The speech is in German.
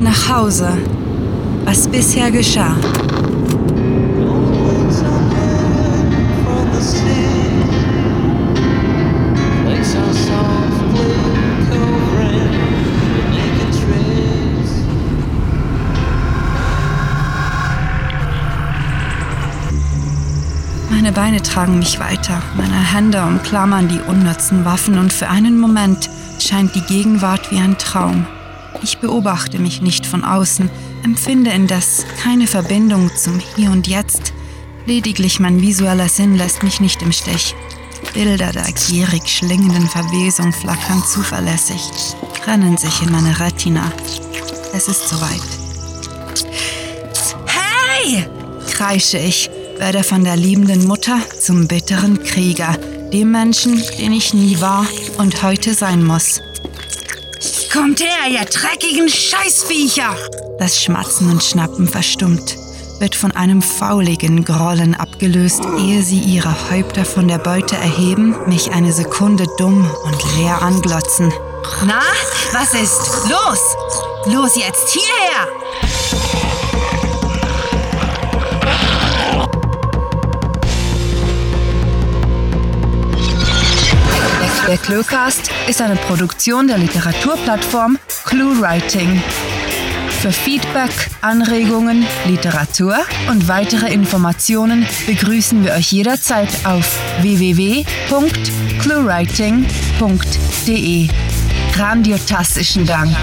nach Hause. Was bisher geschah. Meine Beine tragen mich weiter, meine Hände umklammern die unnützen Waffen und für einen Moment scheint die Gegenwart wie ein Traum. Ich beobachte mich nicht von außen, empfinde indes keine Verbindung zum Hier und Jetzt. Lediglich mein visueller Sinn lässt mich nicht im Stich. Bilder der gierig schlingenden Verwesung flackern zuverlässig, rennen sich in meine Retina. Es ist soweit. Hey! kreische ich werde von der liebenden Mutter zum bitteren Krieger, dem Menschen, den ich nie war und heute sein muss. Kommt her, ihr dreckigen Scheißviecher! Das Schmatzen und Schnappen verstummt, wird von einem fauligen Grollen abgelöst, ehe sie ihre Häupter von der Beute erheben, mich eine Sekunde dumm und leer anglotzen. Na, was ist? Los! Los jetzt, hierher! Der Cluecast ist eine Produktion der Literaturplattform ClueWriting. Für Feedback, Anregungen, Literatur und weitere Informationen begrüßen wir euch jederzeit auf www.cluewriting.de. Grandiotastischen Dank.